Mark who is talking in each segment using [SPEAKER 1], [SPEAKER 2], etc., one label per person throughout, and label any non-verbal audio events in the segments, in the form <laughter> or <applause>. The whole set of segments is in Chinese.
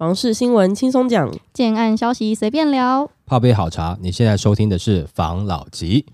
[SPEAKER 1] 房事新闻轻松讲，
[SPEAKER 2] 建案消息随便聊，
[SPEAKER 3] 泡杯好茶。你现在收听的是房老吉。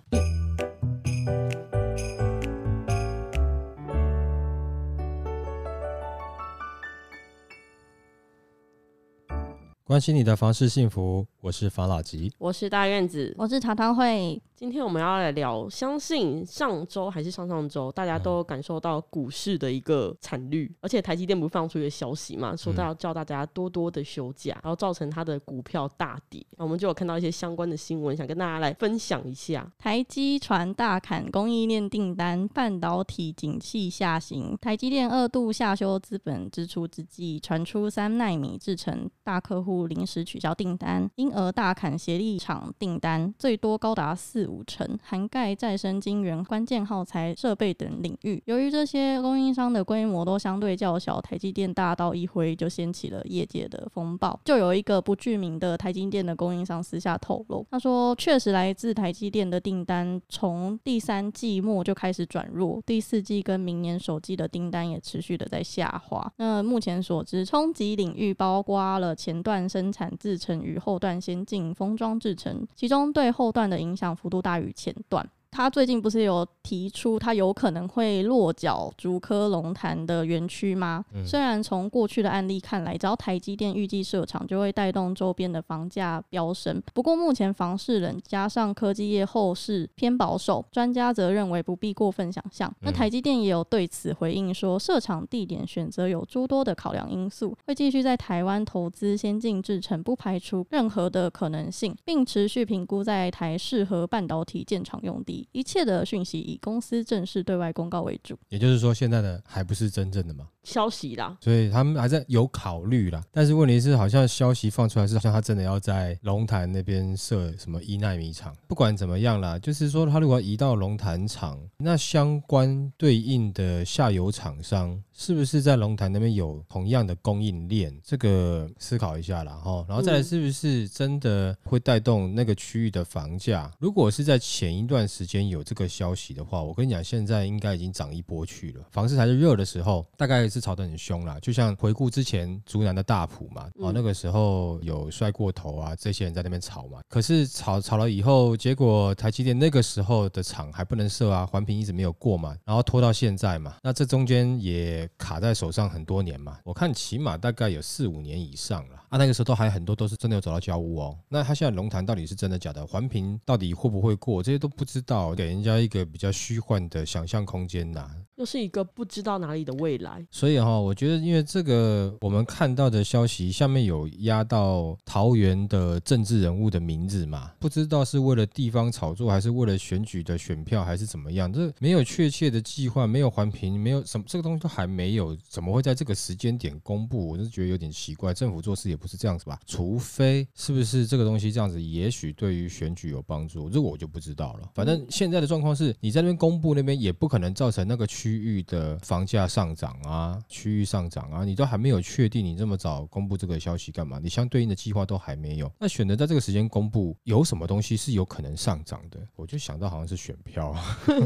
[SPEAKER 3] 关心你的房事幸福，我是法老吉，
[SPEAKER 1] 我是大院子，
[SPEAKER 2] 我是茶汤会。
[SPEAKER 1] 今天我们要来聊，相信上周还是上上周，大家都感受到股市的一个惨绿，而且台积电不是放出一个消息嘛，说要叫大家多多的休假，然后造成它的股票大跌。那我们就有看到一些相关的新闻，想跟大家来分享一下。
[SPEAKER 2] 台积传大砍供应链订单，半导体景气下行，台积电二度下修资本支出之际，传出三奈米制程大客户临时取消订单，因而大砍协力厂订单，最多高达四。五成涵盖再生晶圆、关键耗材设备等领域。由于这些供应商的规模都相对较小，台积电大刀一挥就掀起了业界的风暴。就有一个不具名的台积电的供应商私下透露，他说：“确实来自台积电的订单从第三季末就开始转弱，第四季跟明年首季的订单也持续的在下滑。那目前所知，冲击领域包括了前段生产制程与后段先进封装制成，其中对后段的影响幅度。大于前段。他最近不是有提出，他有可能会落脚竹科龙潭的园区吗？嗯、虽然从过去的案例看来，只要台积电预计设厂，就会带动周边的房价飙升。不过目前房市冷，加上科技业后市偏保守，专家则认为不必过分想象。那台积电也有对此回应说，设厂地点选择有诸多的考量因素，会继续在台湾投资先进制程，不排除任何的可能性，并持续评估在台适合半导体建厂用地。一切的讯息以公司正式对外公告为主，
[SPEAKER 3] 也就是说，现在的还不是真正的嘛？
[SPEAKER 1] 消息啦，
[SPEAKER 3] 所以他们还在有考虑啦。但是问题是，好像消息放出来是，好像他真的要在龙潭那边设什么一纳米厂。不管怎么样啦，就是说他如果移到龙潭厂，那相关对应的下游厂商是不是在龙潭那边有同样的供应链？这个思考一下啦哈。然后再来，是不是真的会带动那个区域的房价？如果是在前一段时间有这个消息的话，我跟你讲，现在应该已经涨一波去了。房市还是热的时候，大概。是炒得很凶啦，就像回顾之前竹南的大埔嘛，哦，那个时候有摔过头啊，这些人在那边炒嘛。可是炒炒了以后，结果台积电那个时候的厂还不能设啊，环评一直没有过嘛，然后拖到现在嘛，那这中间也卡在手上很多年嘛，我看起码大概有四五年以上了啊。那个时候都还很多都是真的有找到交屋哦。那他现在龙潭到底是真的假的？环评到底会不会过？这些都不知道，给人家一个比较虚幻的想象空间呐。
[SPEAKER 1] 又是一个不知道哪里的未来，
[SPEAKER 3] 所以哈，我觉得因为这个我们看到的消息下面有压到桃园的政治人物的名字嘛，不知道是为了地方炒作，还是为了选举的选票，还是怎么样？这没有确切的计划，没有环评，没有什么这个东西都还没有，怎么会在这个时间点公布？我是觉得有点奇怪，政府做事也不是这样子吧？除非是不是这个东西这样子，也许对于选举有帮助，这我就不知道了。反正现在的状况是，你在那边公布那边也不可能造成那个区。区域的房价上涨啊，区域上涨啊，你都还没有确定，你这么早公布这个消息干嘛？你相对应的计划都还没有，那选择在这个时间公布，有什么东西是有可能上涨的？我就想到好像是选票，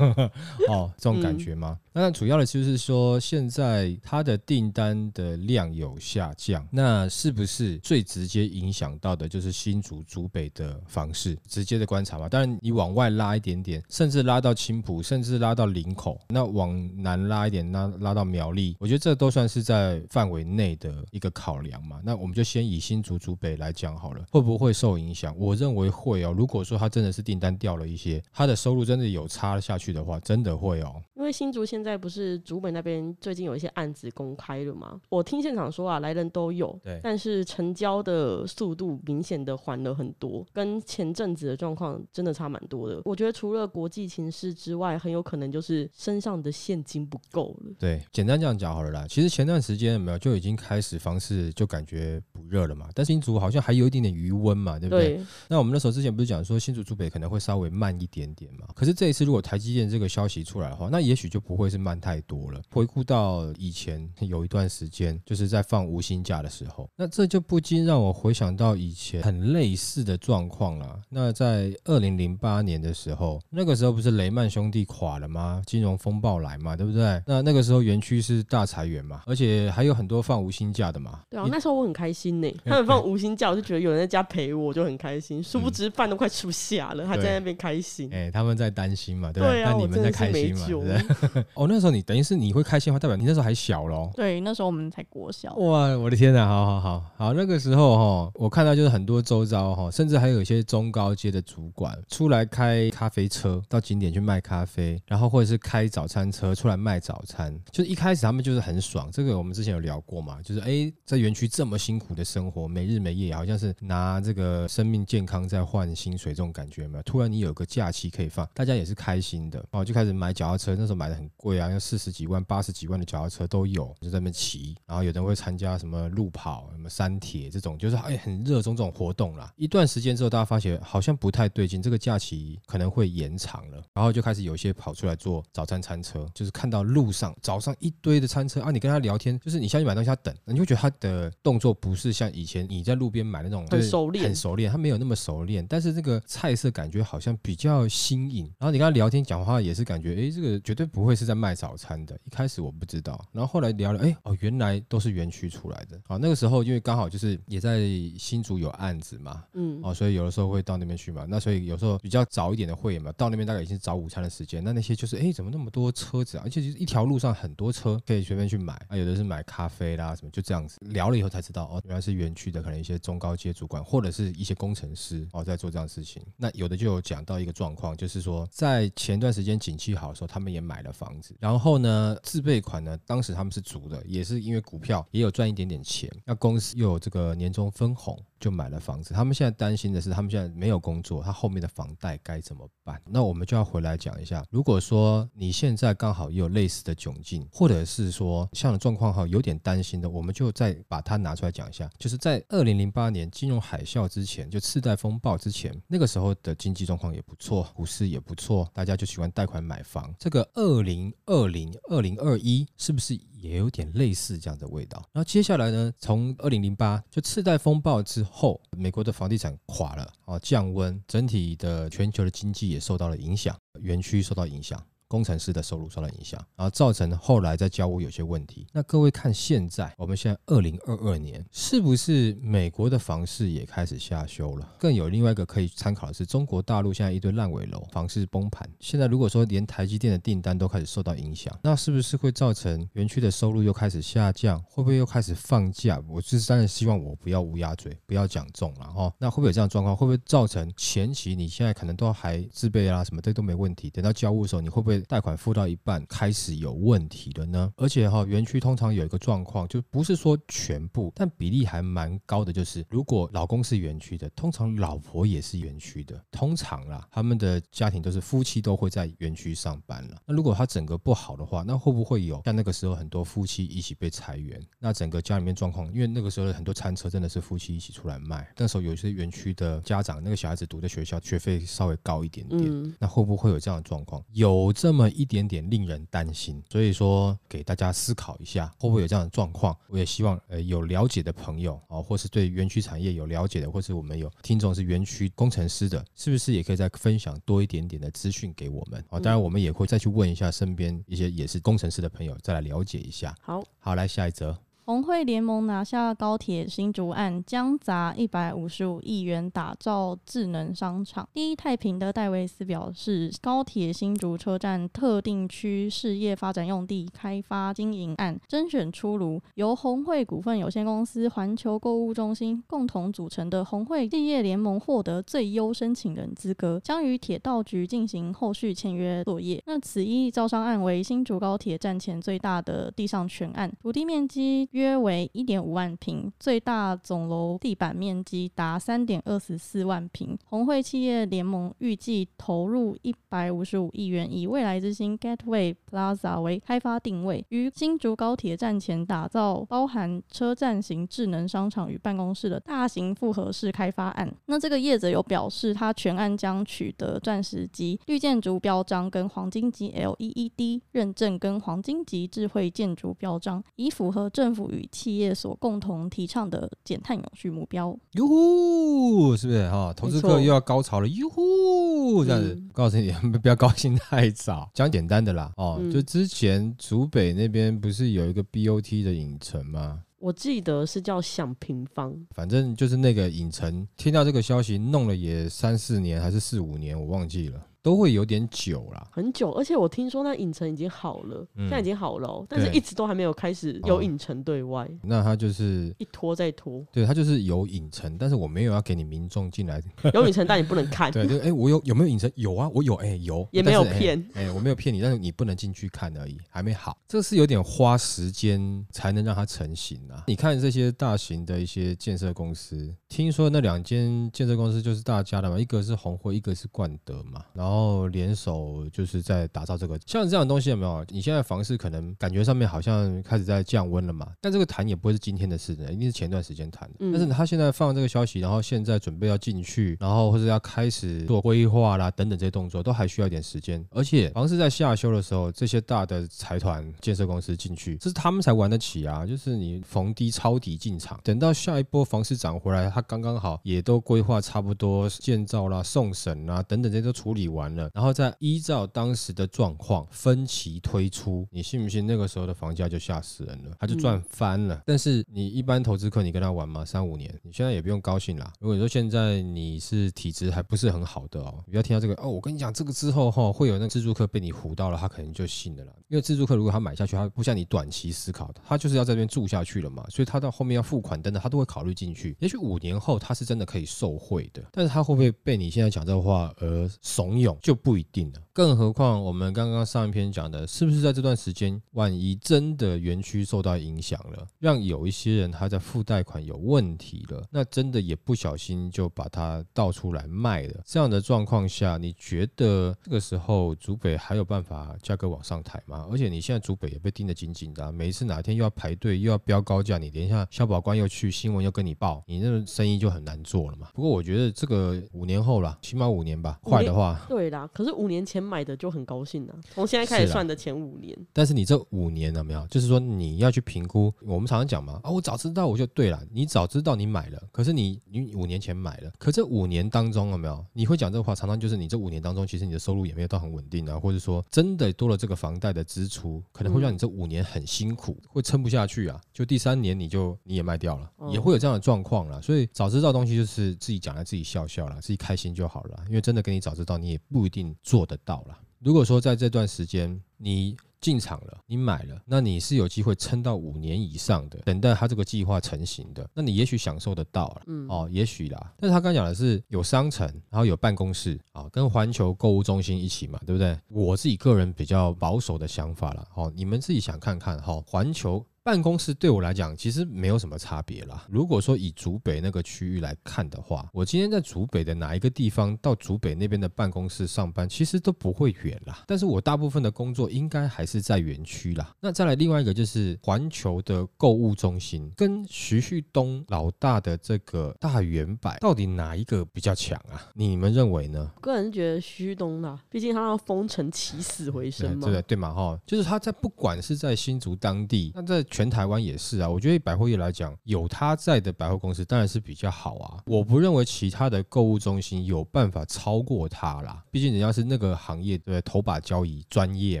[SPEAKER 3] <laughs> 哦，这种感觉吗？那主要的就是说，现在它的订单的量有下降，那是不是最直接影响到的就是新竹竹北的房市？直接的观察嘛。当然，你往外拉一点点，甚至拉到青埔，甚至拉到林口，那往南拉一点，拉拉到苗栗，我觉得这都算是在范围内的一个考量嘛。那我们就先以新竹竹北来讲好了，会不会受影响？我认为会哦。如果说它真的是订单掉了一些，它的收入真的有差下去的话，真的会哦。
[SPEAKER 1] 因为新竹现在不是竹北那边最近有一些案子公开了吗？我听现场说啊，来人都有，对，但是成交的速度明显的缓了很多，跟前阵子的状况真的差蛮多的。我觉得除了国际情势之外，很有可能就是身上的现金不够了。
[SPEAKER 3] 对，简单这样讲好了啦。其实前段时间有没有就已经开始房市就感觉不热了嘛，但新竹好像还有一点点余温嘛，对不对？对。那我们那时候之前不是讲说新竹竹北可能会稍微慢一点点嘛？可是这一次如果台积电这个消息出来的话，那也许就不会是慢太多了。回顾到以前有一段时间，就是在放无薪假的时候，那这就不禁让我回想到以前很类似的状况了。那在二零零八年的时候，那个时候不是雷曼兄弟垮了吗？金融风暴来嘛，对不对？那那个时候园区是大裁员嘛，而且还有很多放无薪假的嘛。
[SPEAKER 1] 对啊，那时候我很开心心呢。他们放无薪假，我就觉得有人在家陪我，我就很开心。殊不知饭都快吃不下了，还在那边开心。
[SPEAKER 3] 哎，他们在担心嘛，对不对？那你们在开心嘛，对不对？<laughs> 哦，那时候你等于是你会开心的话，代表你那时候还小喽。
[SPEAKER 2] 对，那时候我们才国小。
[SPEAKER 3] 哇，我的天哪！好好好好，那个时候哈，我看到就是很多周遭哈，甚至还有一些中高阶的主管出来开咖啡车到景点去卖咖啡，然后或者是开早餐车出来卖早餐。就是一开始他们就是很爽，这个我们之前有聊过嘛，就是哎，在园区这么辛苦的生活，没日没夜，好像是拿这个生命健康在换薪水这种感觉有没有？突然你有个假期可以放，大家也是开心的哦，就开始买脚踏车，那时候买的很贵啊，要四十几万、八十几万的脚踏车都有，就在那边骑。然后有人会参加什么路跑、什么山铁这种，就是哎很热衷这种活动啦。一段时间之后，大家发现好像不太对劲，这个假期可能会延长了，然后就开始有一些跑出来做早餐餐车，就看到路上早上一堆的餐车啊，你跟他聊天，就是你下去买东西他等，你会觉得他的动作不是像以前你在路边买那种
[SPEAKER 1] 很熟练，
[SPEAKER 3] 很熟练，他没有那么熟练，但是这个菜色感觉好像比较新颖。然后你跟他聊天讲话也是感觉，哎，这个绝对不会是在卖早餐的。一开始我不知道，然后后来聊了，哎哦，原来都是园区出来的。啊，那个时候因为刚好就是也在新竹有案子嘛，嗯，哦，所以有的时候会到那边去嘛。那所以有时候比较早一点的会嘛，到那边大概已经是早午餐的时间。那那些就是，哎，怎么那么多车子而且就是一条路上很多车可以随便去买啊，有的是买咖啡啦什么，就这样子聊了以后才知道，哦，原来是园区的可能一些中高阶主管或者是一些工程师哦在做这样的事情。那有的就有讲到一个状况，就是说在前段时间景气好的时候，他们也买了房子，然后呢自备款呢，当时他们是足的，也是因为股票也有赚一点点钱，那公司又有这个年终分红。就买了房子，他们现在担心的是，他们现在没有工作，他后面的房贷该怎么办？那我们就要回来讲一下，如果说你现在刚好也有类似的窘境，或者是说像状况哈有点担心的，我们就再把它拿出来讲一下。就是在二零零八年金融海啸之前，就次贷风暴之前，那个时候的经济状况也不错，股市也不错，大家就喜欢贷款买房。这个二零二零、二零二一是不是？也有点类似这样的味道。然后接下来呢，从二零零八就次贷风暴之后，美国的房地产垮了啊，降温，整体的全球的经济也受到了影响，园区受到影响。工程师的收入受到影响，然后造成后来在交屋有些问题。那各位看现在，我们现在二零二二年，是不是美国的房市也开始下修了？更有另外一个可以参考的是，中国大陆现在一堆烂尾楼，房市崩盘。现在如果说连台积电的订单都开始受到影响，那是不是会造成园区的收入又开始下降？会不会又开始放假？我是当然希望我不要乌鸦嘴，不要讲中了哈。那会不会有这样状况？会不会造成前期你现在可能都还自备啊什么这都没问题，等到交屋的时候，你会不会？贷款付到一半开始有问题了呢，而且哈，园区通常有一个状况，就不是说全部，但比例还蛮高的，就是如果老公是园区的，通常老婆也是园区的，通常啦，他们的家庭都是夫妻都会在园区上班了。那如果他整个不好的话，那会不会有像那个时候很多夫妻一起被裁员？那整个家里面状况，因为那个时候很多餐车真的是夫妻一起出来卖，那时候有些园区的家长，那个小孩子读的学校学费稍微高一点点，嗯、那会不会有这样的状况？有这么。那么一点点令人担心，所以说给大家思考一下，会不会有这样的状况？我也希望呃有了解的朋友啊，或是对园区产业有了解的，或是我们有听众是园区工程师的，是不是也可以再分享多一点点的资讯给我们？啊，当然我们也会再去问一下身边一些也是工程师的朋友，再来了解一下。
[SPEAKER 1] 好，
[SPEAKER 3] 好，来下一则。
[SPEAKER 2] 红会联盟拿下高铁新竹案，将砸一百五十五亿元打造智能商场。第一太平的戴维斯表示，高铁新竹车站特定区事业发展用地开发经营案甄选出炉，由红会股份有限公司、环球购物中心共同组成的红会企业联盟获得最优申请人资格，将与铁道局进行后续签约作业。那此一招商案为新竹高铁站前最大的地上全案，土地面积。约为一点五万平，最大总楼地板面积达三点二十四万平。红会企业联盟预计投入一百五十五亿元，以未来之星 Gateway Plaza 为开发定位，于新竹高铁站前打造包含车站型智能商场与办公室的大型复合式开发案。那这个业者有表示，他全案将取得钻石级绿建筑标章、跟黄金级 LEED 认证、跟黄金级智慧建筑标章，以符合政府。与企业所共同提倡的减碳永续目标，
[SPEAKER 3] 哟呼，是不是哈？投资客又要高潮了，哟呼，这样子，告诉你 <laughs> 不要高兴太早，<laughs> 讲简单的啦，哦，就之前竹北那边不是有一个 BOT 的影城吗？
[SPEAKER 1] 我记得是叫享平方，
[SPEAKER 3] 反正就是那个影城，听到这个消息弄了也三四年还是四五年，我忘记了。都会有点久了，
[SPEAKER 1] 很久，而且我听说那影城已经好了，嗯、现在已经好了、喔，但是一直都还没有开始有影城对外。哦、
[SPEAKER 3] 那他就是
[SPEAKER 1] 一拖再拖，
[SPEAKER 3] 对他就是有影城，但是我没有要给你民众进来。
[SPEAKER 1] 有影城，但你不能看。
[SPEAKER 3] 对，就 <laughs> 哎、欸，我有有没有影城？有啊，我有，哎、欸，有，
[SPEAKER 1] 也没有骗，
[SPEAKER 3] 哎、我没有骗你，但是你不能进去看而已，还没好。这是有点花时间才能让它成型啊。你看这些大型的一些建设公司，听说那两间建设公司就是大家的嘛，一个是鸿辉，一个是冠德嘛，然后联手。就是在打造这个像这样的东西有没有？你现在房市可能感觉上面好像开始在降温了嘛？但这个谈也不会是今天的事的，一定是前段时间谈的。但是他现在放这个消息，然后现在准备要进去，然后或者要开始做规划啦等等这些动作，都还需要一点时间。而且房市在下修的时候，这些大的财团建设公司进去，这是他们才玩得起啊！就是你逢低抄底进场，等到下一波房市涨回来，他刚刚好也都规划差不多建造啦、送审啦等等这些都处理完了，然后再。依照当时的状况分期推出，你信不信那个时候的房价就吓死人了，他就赚翻了。但是你一般投资客，你跟他玩吗？三五年，你现在也不用高兴啦。如果你说现在你是体质还不是很好的哦，你不要听到这个哦，我跟你讲这个之后哈，会有那个自助客被你唬到了，他可能就信了啦。因为自助客如果他买下去，他不像你短期思考的，他就是要在这边住下去了嘛，所以他到后面要付款等等，他都会考虑进去。也许五年后他是真的可以受惠的，但是他会不会被你现在讲这个话而怂恿就不一定了。更何况，我们刚刚上一篇讲的，是不是在这段时间，万一真的园区受到影响了，让有一些人他在付贷款有问题了，那真的也不小心就把它倒出来卖了。这样的状况下，你觉得这个时候竹北还有办法价格往上抬吗？而且你现在竹北也被盯得紧紧的，每一次哪天又要排队，又要标高价，你等一下消保官又去新闻又跟你报，你那生意就很难做了嘛。不过我觉得这个五年后啦，起码五年吧，快的话，
[SPEAKER 1] 对啦。可是五年前。买的就很高兴了，从现在开始算的前五年。
[SPEAKER 3] 但是你这五年有没有？就是说你要去评估。我们常常讲嘛，啊，我早知道我就对了。你早知道你买了，可是你你五年前买了，可这五年当中有没有？你会讲这话，常常就是你这五年当中，其实你的收入也没有到很稳定啊，或者说真的多了这个房贷的支出，可能会让你这五年很辛苦，会撑不下去啊。就第三年你就你也卖掉了，也会有这样的状况了。所以早知道东西就是自己讲来自己笑笑了，自己开心就好了。因为真的跟你早知道，你也不一定做得到。如果说在这段时间你进场了，你买了，那你是有机会撑到五年以上的，等待他这个计划成型的，那你也许享受得到了，嗯，哦，也许啦。但是他刚讲的是有商城，然后有办公室啊，跟环球购物中心一起嘛，对不对？我自己个人比较保守的想法了，哦，你们自己想看看哈，环球。办公室对我来讲其实没有什么差别啦。如果说以竹北那个区域来看的话，我今天在竹北的哪一个地方到竹北那边的办公室上班，其实都不会远啦。但是我大部分的工作应该还是在园区啦。那再来另外一个就是环球的购物中心跟徐旭东老大的这个大远百，到底哪一个比较强啊？你们认为呢？
[SPEAKER 1] 个人觉得徐旭东啦，毕竟他让封城起死回生嘛，
[SPEAKER 3] 对对对嘛哈，就是他在不管是在新竹当地，那在全台湾也是啊，我觉得百货业来讲，有他在的百货公司当然是比较好啊。我不认为其他的购物中心有办法超过他啦，毕竟人家是那个行业对头把交椅专业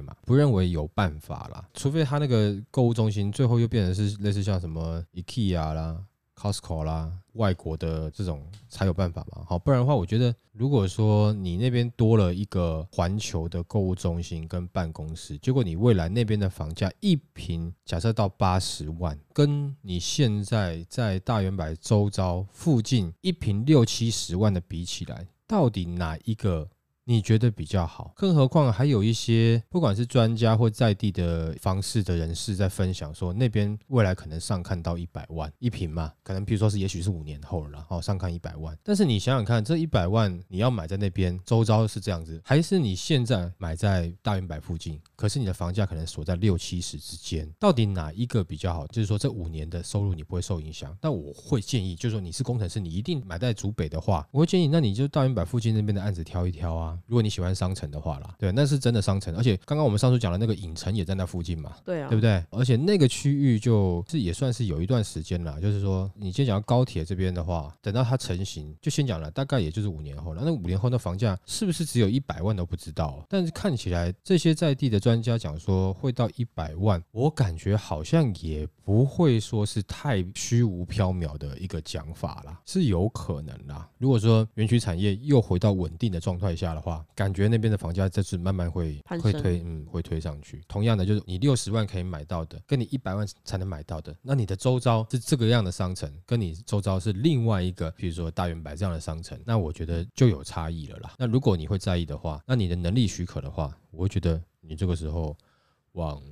[SPEAKER 3] 嘛，不认为有办法啦。除非他那个购物中心最后又变成是类似像什么 IKEA 啦。Costco 啦，外国的这种才有办法嘛。好，不然的话，我觉得如果说你那边多了一个环球的购物中心跟办公室，结果你未来那边的房价一平假设到八十万，跟你现在在大圆百周遭附近一平六七十万的比起来，到底哪一个？你觉得比较好，更何况还有一些不管是专家或在地的房市的人士在分享说，那边未来可能上看到一百万一平嘛，可能比如说是也许是五年后了，哦，上看一百万。但是你想想看，这一百万你要买在那边周遭是这样子，还是你现在买在大圆百附近，可是你的房价可能锁在六七十之间，到底哪一个比较好？就是说这五年的收入你不会受影响。但我会建议，就是说你是工程师，你一定买在竹北的话，我会建议那你就大圆百附近那边的案子挑一挑啊。啊。如果你喜欢商城的话啦，对，那是真的商城。而且刚刚我们上述讲的那个影城也在那附近嘛，
[SPEAKER 1] 对啊，
[SPEAKER 3] 对不对？而且那个区域就是也算是有一段时间了，就是说你先讲到高铁这边的话，等到它成型，就先讲了，大概也就是五年后了。那五年后那房价是不是只有一百万都不知道？但是看起来这些在地的专家讲说会到一百万，我感觉好像也不会说是太虚无缥缈的一个讲法啦，是有可能啦。如果说园区产业又回到稳定的状态下的话，感觉那边的房价这次慢慢会会推，嗯，会推上去。同样的，就是你六十万可以买到的，跟你一百万才能买到的，那你的周遭是这个样的商城，跟你周遭是另外一个，比如说大圆白这样的商城，那我觉得就有差异了啦。那如果你会在意的话，那你的能力许可的话，我会觉得你这个时候往。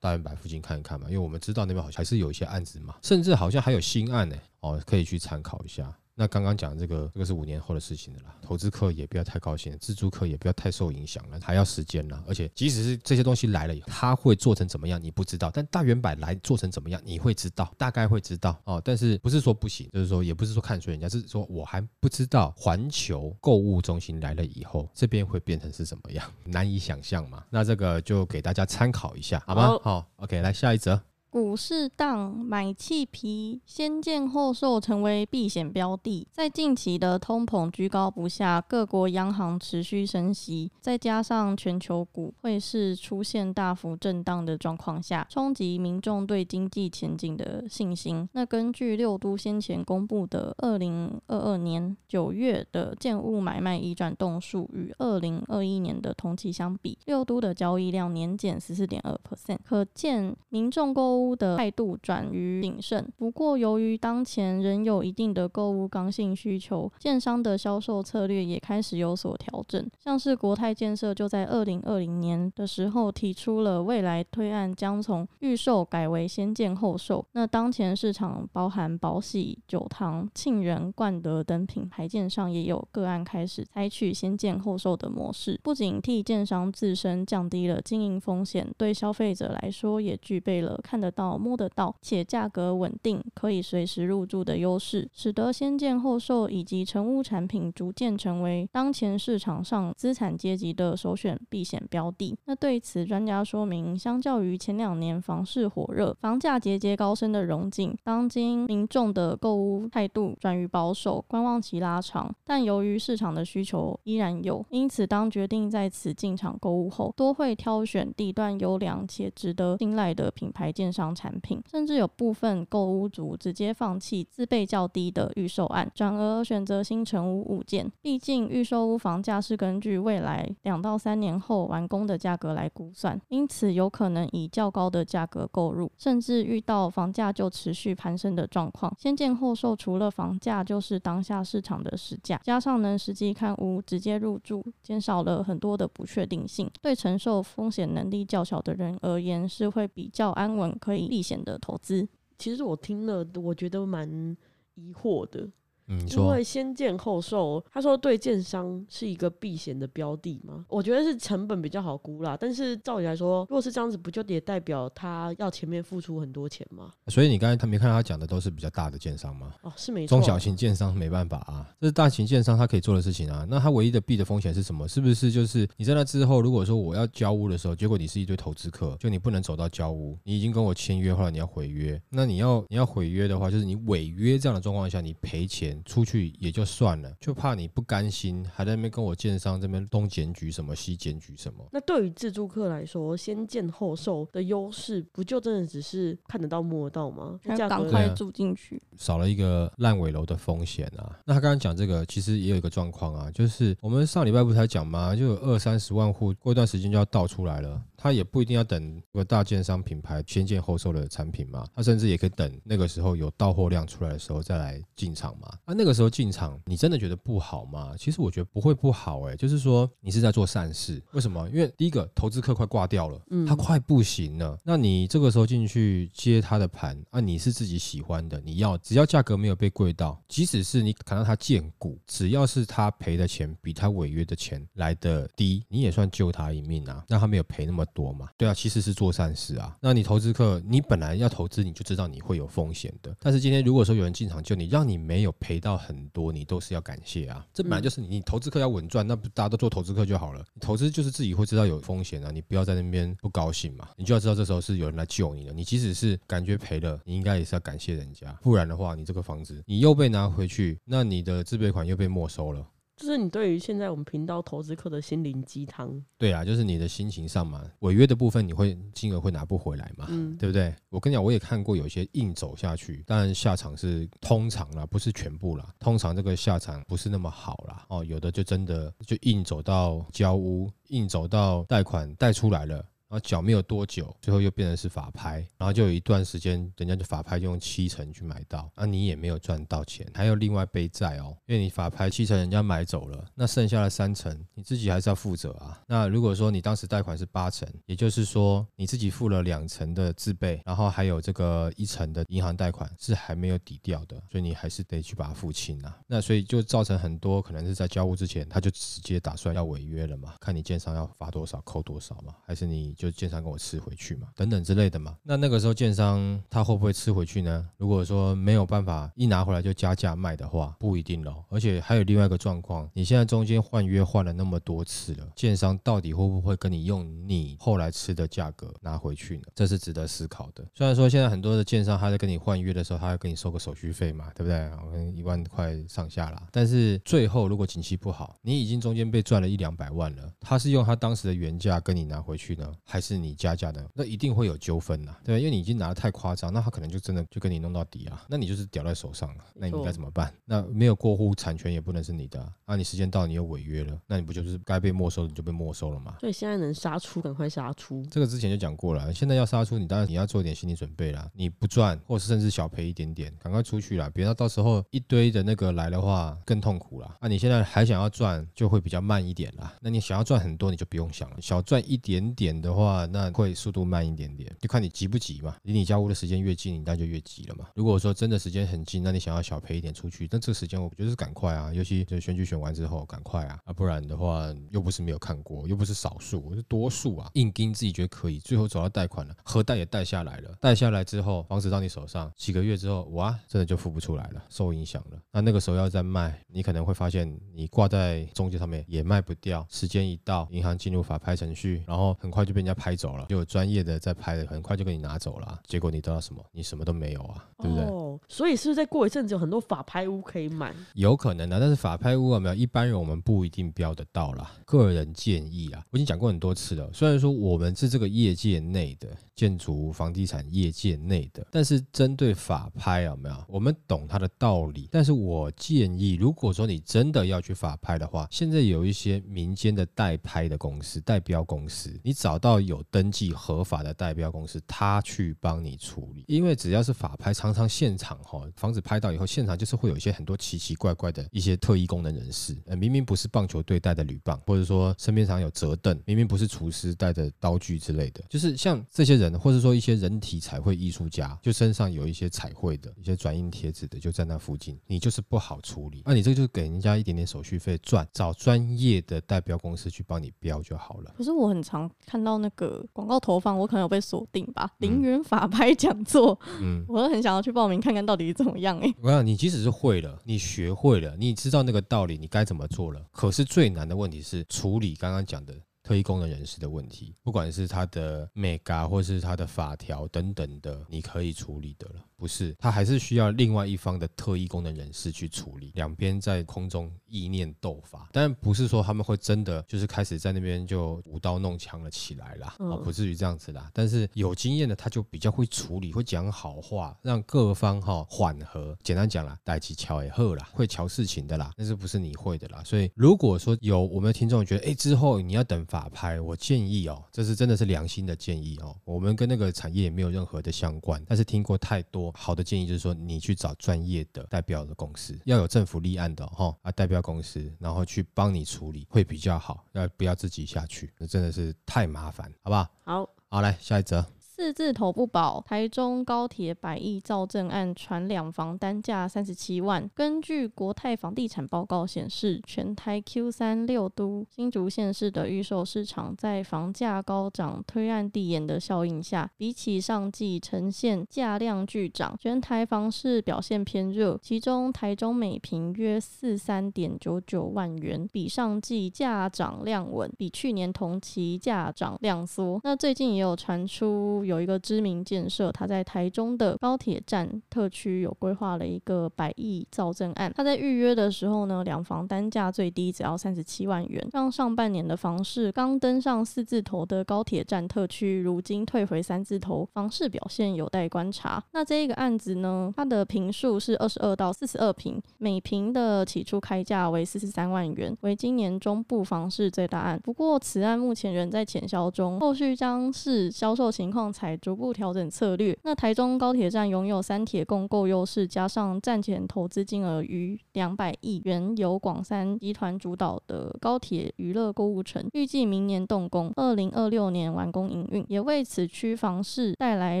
[SPEAKER 3] 大圆白附近看一看嘛，因为我们知道那边好像还是有一些案子嘛，甚至好像还有新案呢，哦，可以去参考一下。那刚刚讲这个，这个是五年后的事情的啦。投资客也不要太高兴，自住客也不要太受影响了，还要时间啦。而且即使是这些东西来了以后，它会做成怎么样，你不知道。但大远百来做成怎么样，你会知道，大概会知道哦。但是不是说不行，就是说也不是说看衰人家，是说我还不知道环球购物中心来了以后，这边会变成是怎么样，难以想象嘛。那这个就给大家参考一下，好吗？好，OK，来下一则。
[SPEAKER 2] 股市当买气皮，先建后售成为避险标的。在近期的通膨居高不下，各国央行持续升息，再加上全球股汇市出现大幅震荡的状况下，冲击民众对经济前景的信心。那根据六都先前公布的二零二二年九月的建物买卖移转动数，与二零二一年的同期相比，六都的交易量年减十四点二 percent，可见民众购物。的态度转于谨慎，不过由于当前仍有一定的购物刚性需求，建商的销售策略也开始有所调整。像是国泰建设就在二零二零年的时候提出了未来推案将从预售改为先建后售。那当前市场包含宝喜、九堂、庆元、冠德等品牌建商也有个案开始采取先建后售的模式，不仅替建商自身降低了经营风险，对消费者来说也具备了看得到、摸得到且价格稳定，可以随时入住的优势，使得先建后售以及成屋产品逐渐成为当前市场上资产阶级的首选避险标的。那对此，专家说明，相较于前两年房市火热、房价节节高升的荣景，当今民众的购屋态度转于保守，观望期拉长。但由于市场的需求依然有，因此当决定在此进场购屋后，多会挑选地段优良且值得信赖的品牌建商。产品，甚至有部分购屋族直接放弃自备较低的预售案，转而选择新成屋物件。毕竟预售屋房价是根据未来两到三年后完工的价格来估算，因此有可能以较高的价格购入，甚至遇到房价就持续攀升的状况。先建后售，除了房价就是当下市场的实价，加上能实际看屋、直接入住，减少了很多的不确定性。对承受风险能力较小的人而言，是会比较安稳，可以。避险的投资，
[SPEAKER 1] 其实我听了，我觉得蛮疑惑的。
[SPEAKER 3] 嗯，
[SPEAKER 1] 因为先建后售，他说对建商是一个避险的标的吗？我觉得是成本比较好估啦。但是照理来说，如果是这样子，不就也代表他要前面付出很多钱吗？
[SPEAKER 3] 所以你刚才他没看到他讲的都是比较大的建商吗？
[SPEAKER 1] 哦，是没错。
[SPEAKER 3] 中小型建商没办法啊，这是大型建商他可以做的事情啊。那他唯一的避的风险是什么？是不是就是你在那之后，如果说我要交屋的时候，结果你是一堆投资客，就你不能走到交屋，你已经跟我签约，后来你要毁约，那你要你要毁约的话，就是你违约这样的状况下，你赔钱出去也。就算了，就怕你不甘心，还在那边跟我建商这边东检举什么西检举什么。
[SPEAKER 1] 那对于自住客来说，先建后售的优势，不就真的只是看得到摸得到吗？
[SPEAKER 2] 要赶快住进去，
[SPEAKER 3] 少了一个烂尾楼的风险啊。那他刚刚讲这个，其实也有一个状况啊，就是我们上礼拜不是才讲吗？就有二三十万户，过一段时间就要倒出来了。他也不一定要等个大建商品牌先建后售的产品嘛，他甚至也可以等那个时候有到货量出来的时候再来进场嘛。那那个时候进场，你真的觉得不好吗？其实我觉得不会不好哎、欸，就是说你是在做善事。为什么？因为第一个投资客快挂掉了，他快不行了。那你这个时候进去接他的盘啊，你是自己喜欢的，你要只要价格没有被贵到，即使是你看到他见股，只要是他赔的钱比他违约的钱来的低，你也算救他一命啊，让他没有赔那么。多嘛。对啊，其实是做善事啊。那你投资客，你本来要投资，你就知道你会有风险的。但是今天如果说有人进场救你，让你没有赔到很多，你都是要感谢啊。这本来就是你，你投资客要稳赚，那不大家都做投资客就好了。你投资就是自己会知道有风险啊，你不要在那边不高兴嘛。你就要知道这时候是有人来救你的。你即使是感觉赔了，你应该也是要感谢人家，不然的话，你这个房子你又被拿回去，那你的自备款又被没收了。
[SPEAKER 1] 这是你对于现在我们频道投资客的心灵鸡汤。
[SPEAKER 3] 对啊，就是你的心情上嘛，违约的部分你会金额会拿不回来嘛，嗯，对不对？我跟你讲，我也看过有些硬走下去，当然下场是通常啦，不是全部啦，通常这个下场不是那么好啦。哦，有的就真的就硬走到交屋，硬走到贷款贷出来了。然后缴没有多久，最后又变成是法拍，然后就有一段时间，人家就法拍就用七成去买到，那你也没有赚到钱，还有另外背债哦，因为你法拍七成人家买走了，那剩下的三成你自己还是要负责啊。那如果说你当时贷款是八成，也就是说你自己付了两成的自备，然后还有这个一成的银行贷款是还没有抵掉的，所以你还是得去把它付清啊。那所以就造成很多可能是在交屋之前他就直接打算要违约了嘛，看你建商要罚多少扣多少嘛，还是你就。建商跟我吃回去嘛，等等之类的嘛。那那个时候建商他会不会吃回去呢？如果说没有办法一拿回来就加价卖的话，不一定喽。而且还有另外一个状况，你现在中间换约换了那么多次了，建商到底会不会跟你用你后来吃的价格拿回去呢？这是值得思考的。虽然说现在很多的建商他在跟你换约的时候，他要跟你收个手续费嘛，对不对？可能一万块上下啦。但是最后如果景气不好，你已经中间被赚了一两百万了，他是用他当时的原价跟你拿回去呢？还是你加价的，那一定会有纠纷呐，对，因为你已经拿的太夸张，那他可能就真的就跟你弄到底啊，那你就是屌在手上了，那你应该怎么办？那没有过户，产权也不能是你的啊，啊你时间到你又违约了，那你不就是该被没收的就被没收了吗？
[SPEAKER 1] 所以现在能杀出，赶快杀出。
[SPEAKER 3] 这个之前就讲过了，现在要杀出，你当然你要做一点心理准备啦，你不赚，或是甚至小赔一点点，赶快出去啦，别到到时候一堆的那个来的话更痛苦啦。那你现在还想要赚，就会比较慢一点啦。那你想要赚很多，你就不用想了，小赚一点点的话，那。会速度慢一点点，就看你急不急嘛。离你交屋的时间越近，你当然就越急了嘛。如果说真的时间很近，那你想要小赔一点出去，那这个时间我觉得是赶快啊，尤其就选举选完之后赶快啊，啊不然的话又不是没有看过，又不是少数，是多数啊。硬盯自己觉得可以，最后走到贷款了，核贷也贷下来了，贷下来之后房子到你手上几个月之后，哇，真的就付不出来了，受影响了。那那个时候要再卖，你可能会发现你挂在中介上面也卖不掉，时间一到，银行进入法拍程序，然后很快就被人家拍走了。就有专业的在拍的，很快就给你拿走了，结果你得到什么？你什么都没有啊，对不对？
[SPEAKER 1] 哦，所以是不是再过一阵子有很多法拍屋可以买？
[SPEAKER 3] 有可能啊，但是法拍屋有没有一般人我们不一定标得到啦。个人建议啊，我已经讲过很多次了。虽然说我们是这个业界内的建筑房地产业界内的，但是针对法拍有没有？我们懂它的道理。但是我建议，如果说你真的要去法拍的话，现在有一些民间的代拍的公司、代标公司，你找到要有登记合法的代标公司，他去帮你处理，因为只要是法拍，常常现场哈，房子拍到以后，现场就是会有一些很多奇奇怪怪的一些特异功能人士，呃，明明不是棒球队带的铝棒，或者说身边常有折凳，明明不是厨师带的刀具之类的，就是像这些人，或者说一些人体彩绘艺术家，就身上有一些彩绘的一些转印贴纸的，就在那附近，你就是不好处理，那、你这个就给人家一点点手续费赚，找专业的代标公司去帮你标就好了。
[SPEAKER 2] 可是我很常看到那个广告投放，我。可能有被锁定吧？零元法拍讲座，嗯，<laughs> 我都很想要去报名看看到底是怎么样哎、欸。
[SPEAKER 3] 我想你即使是会了，你学会了，你知道那个道理，你该怎么做了。可是最难的问题是处理刚刚讲的特异功能人士的问题，不管是他的 mega 或是他的法条等等的，你可以处理的了。不是，他还是需要另外一方的特异功能人士去处理。两边在空中意念斗法，但不是说他们会真的就是开始在那边就舞刀弄枪了起来啦，哦，不至于这样子啦。但是有经验的他就比较会处理，会讲好话，让各方哈缓和。简单讲啦，代志乔也好啦，会瞧事情的啦，但是不是你会的啦。所以如果说有我们的听众觉得，哎，之后你要等法拍，我建议哦，这是真的是良心的建议哦。我们跟那个产业也没有任何的相关，但是听过太多。好的建议就是说，你去找专业的代表的公司，要有政府立案的哈啊代表公司，然后去帮你处理会比较好，要不要自己下去？那真的是太麻烦，好不好？
[SPEAKER 1] 好，
[SPEAKER 3] 好，来下一则。
[SPEAKER 2] 四字头不保，台中高铁百亿造镇案传两房单价三十七万。根据国泰房地产报告显示，全台 Q 三六都新竹县市的预售市场在房价高涨、推案递延的效应下，比起上季呈现价量巨涨，全台房市表现偏热。其中台中每坪约四三点九九万元，比上季价涨量稳，比去年同期价涨量缩。那最近也有传出。有一个知名建设，他在台中的高铁站特区有规划了一个百亿造镇案。他在预约的时候呢，两房单价最低只要三十七万元。让上半年的房市刚登上四字头的高铁站特区，如今退回三字头，房市表现有待观察。那这一个案子呢，它的坪数是二十二到四十二坪，每坪的起初开价为四十三万元，为今年中部房市最大案。不过此案目前仍在潜销中，后续将视销售情况。才逐步调整策略。那台中高铁站拥有三铁共购优势，加上站前投资金额逾两百亿元，由广三集团主导的高铁娱乐购物城，预计明年动工，二零二六年完工营运，也为此区房市带来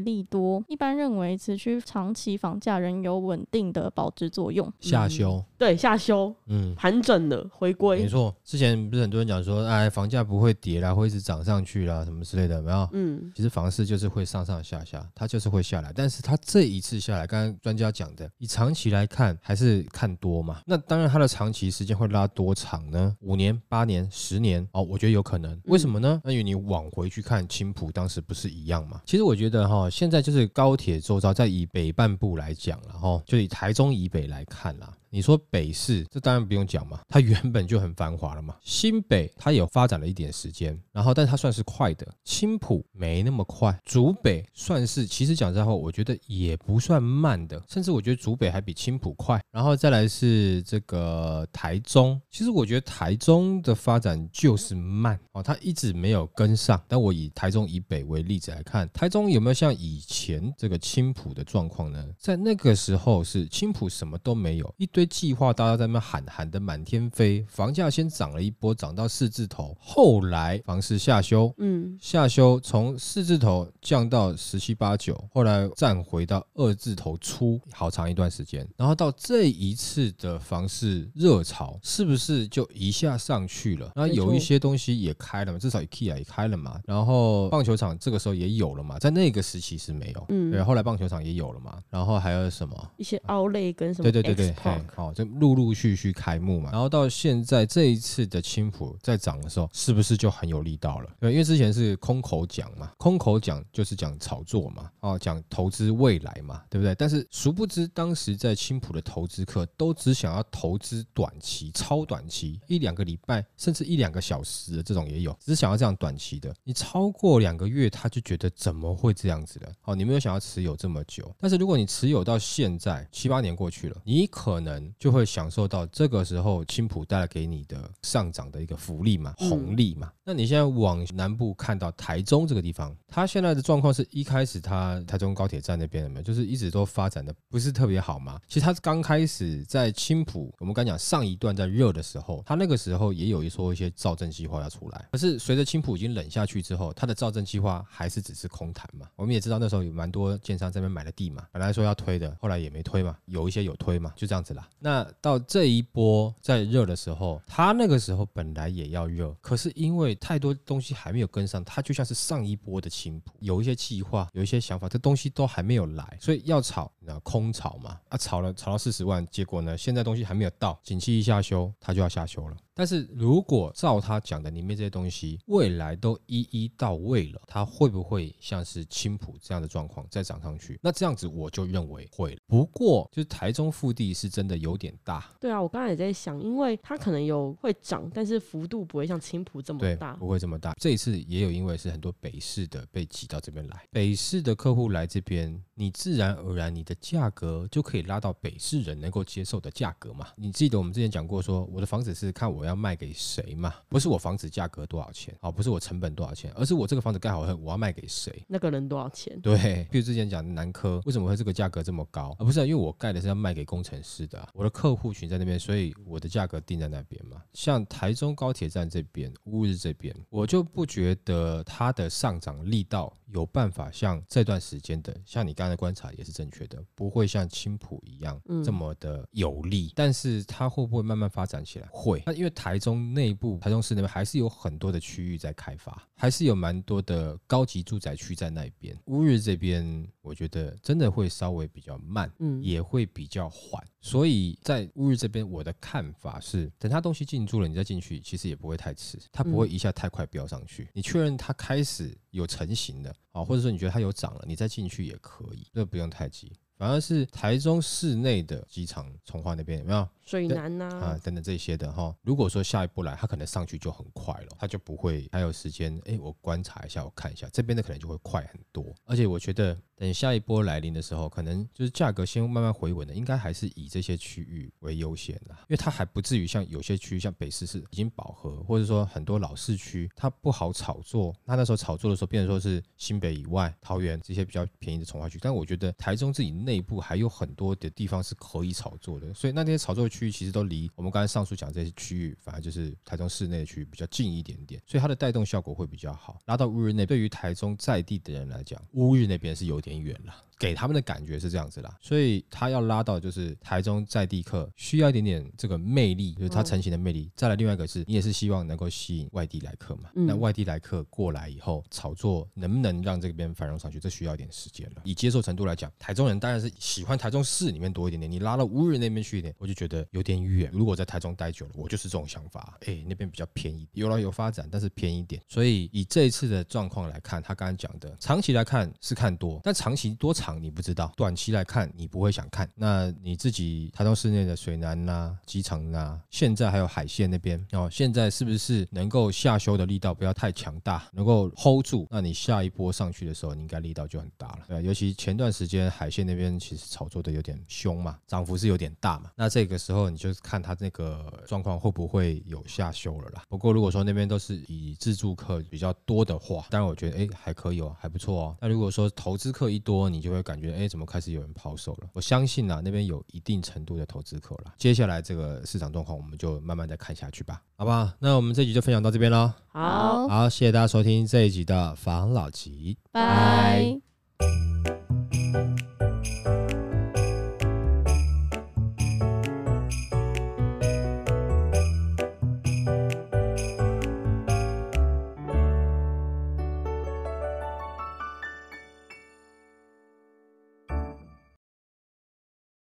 [SPEAKER 2] 利多。一般认为，此区长期房价仍有稳定的保值作用。
[SPEAKER 3] 下修，
[SPEAKER 1] 嗯、对下修，嗯，盘整了，回归。
[SPEAKER 3] 没错，之前不是很多人讲说，哎，房价不会跌啦，会一直涨上去啦，什么之类的，没有？嗯，其实房市就是。是会上上下下，它就是会下来，但是它这一次下来，刚刚专家讲的，以长期来看还是看多嘛？那当然，它的长期时间会拉多长呢？五年、八年、十年？哦，我觉得有可能。为什么呢？那因为你往回去看青埔当时不是一样嘛？其实我觉得哈，现在就是高铁周遭，在以北半部来讲，了哈就以台中以北来看啦。你说北市，这当然不用讲嘛，它原本就很繁华了嘛。新北它有发展了一点时间，然后但它算是快的，青埔没那么快。竹北算是，其实讲实在话，我觉得也不算慢的，甚至我觉得竹北还比青埔快。然后再来是这个台中，其实我觉得台中的发展就是慢哦，它一直没有跟上。但我以台中以北为例子来看，台中有没有像以前这个青埔的状况呢？在那个时候是青埔什么都没有，一堆。计划大家在那边喊喊的满天飞，房价先涨了一波，涨到四字头，后来房市下修，嗯，下修从四字头降到十七八九，后来站回到二字头出，好长一段时间，然后到这一次的房市热潮，是不是就一下上去了？然后有一些东西也开了嘛，至少 IKEA 也开了嘛，然后棒球场这个时候也有了嘛，在那个时期是没有，嗯，对，后来棒球场也有了嘛，然后还有什么？
[SPEAKER 1] 一些 Outlet 跟什么，
[SPEAKER 3] 对对对对，好，就陆陆续续开幕嘛，然后到现在这一次的青浦在涨的时候，是不是就很有力道了？对，因为之前是空口讲嘛，空口讲就是讲炒作嘛，哦，讲投资未来嘛，对不对？但是殊不知，当时在青浦的投资客都只想要投资短期、超短期，一两个礼拜甚至一两个小时的这种也有，只想要这样短期的。你超过两个月，他就觉得怎么会这样子的？哦，你没有想要持有这么久，但是如果你持有到现在七八年过去了，你可能。就会享受到这个时候青浦带来给你的上涨的一个福利嘛，红利嘛。那你现在往南部看到台中这个地方，它现在的状况是一开始它台中高铁站那边有没有，就是一直都发展的不是特别好嘛。其实它刚开始在青浦，我们刚讲上一段在热的时候，它那个时候也有一说一些造镇计划要出来。可是随着青浦已经冷下去之后，它的造镇计划还是只是空谈嘛。我们也知道那时候有蛮多建商在那边买了地嘛，本来说要推的，后来也没推嘛，有一些有推嘛，就这样子啦。那到这一波在热的时候，它那个时候本来也要热，可是因为太多东西还没有跟上，它就像是上一波的青埔，有一些计划，有一些想法，这东西都还没有来，所以要炒，那空炒嘛，啊，炒了炒到四十万，结果呢，现在东西还没有到，景气一下修，它就要下修了。但是如果照他讲的里面这些东西，未来都一一到位了，它会不会像是青浦这样的状况再涨上去？那这样子我就认为会。不过就是台中腹地是真的有点大。
[SPEAKER 1] 对啊，我刚才也在想，因为它可能有会涨，但是幅度不会像青浦这么大，
[SPEAKER 3] 不会这么大。这一次也有因为是很多北市的被挤到这边来，北市的客户来这边，你自然而然你的价格就可以拉到北市人能够接受的价格嘛。你记得我们之前讲过说，我的房子是看我。我要卖给谁嘛？不是我房子价格多少钱，哦，不是我成本多少钱，而是我这个房子盖好后，我要卖给谁？
[SPEAKER 1] 那个人多少钱？
[SPEAKER 3] 对，比如之前讲的南科，为什么会这个价格这么高？啊不是因为我盖的是要卖给工程师的，我的客户群在那边，所以我的价格定在那边嘛。像台中高铁站这边、乌日这边，我就不觉得它的上涨力道有办法像这段时间的，像你刚才观察也是正确的，不会像青浦一样这么的有利。嗯、但是它会不会慢慢发展起来？会。那因为台中内部，台中市那边还是有很多的区域在开发，还是有蛮多的高级住宅区在那边。乌日这边，我觉得真的会稍微比较慢，嗯，也会比较缓。所以在乌日这边，我的看法是，等它东西进驻了，你再进去，其实也不会太迟，它不会一下太快飙上去。你确认它开始有成型的啊，或者说你觉得它有涨了，你再进去也可以，这不用太急。反而是台中市内的机场，从化那边有没有
[SPEAKER 1] 水南呐啊
[SPEAKER 3] 等等这些的哈？如果说下一波来，它可能上去就很快了，它就不会还有时间。哎，我观察一下，我看一下这边的可能就会快很多。而且我觉得等下一波来临的时候，可能就是价格先慢慢回稳的，应该还是以这些区域为优先的，因为它还不至于像有些区域像北市是已经饱和，或者说很多老市区它不好炒作。那那时候炒作的时候，变成说是新北以外、桃园这些比较便宜的从化区，但我觉得台中自己内内部还有很多的地方是可以炒作的，所以那些炒作的区域其实都离我们刚才上述讲这些区域，反而就是台中市内区域比较近一点点，所以它的带动效果会比较好。拉到乌日内，对于台中在地的人来讲，乌日那边是有点远了。给他们的感觉是这样子啦，所以他要拉到就是台中在地客需要一点点这个魅力，就是它成型的魅力。再来另外一个是你也是希望能够吸引外地来客嘛，那外地来客过来以后炒作能不能让这边繁荣上去，这需要一点时间了。以接受程度来讲，台中人当然是喜欢台中市里面多一点点，你拉到乌日那边去一点，我就觉得有点远。如果在台中待久了，我就是这种想法，哎，那边比较便宜，有了有发展，但是便宜点。所以以这一次的状况来看，他刚刚讲的长期来看是看多，但长期多长？你不知道，短期来看你不会想看。那你自己台中市内的水南呐、机场呐，现在还有海线那边哦，现在是不是能够下修的力道不要太强大，能够 hold 住？那你下一波上去的时候，你应该力道就很大了。对，尤其前段时间海线那边其实炒作的有点凶嘛，涨幅是有点大嘛。那这个时候你就看它那个状况会不会有下修了啦。不过如果说那边都是以自助客比较多的话，当然我觉得哎还可以哦，还不错哦。那如果说投资客一多，你就会感觉哎，怎么开始有人抛售了？我相信啊，那边有一定程度的投资客了。接下来这个市场状况，我们就慢慢再看下去吧，好不好？那我们这集就分享到这边喽。好，好，谢谢大家收听这一集的房老吉，拜。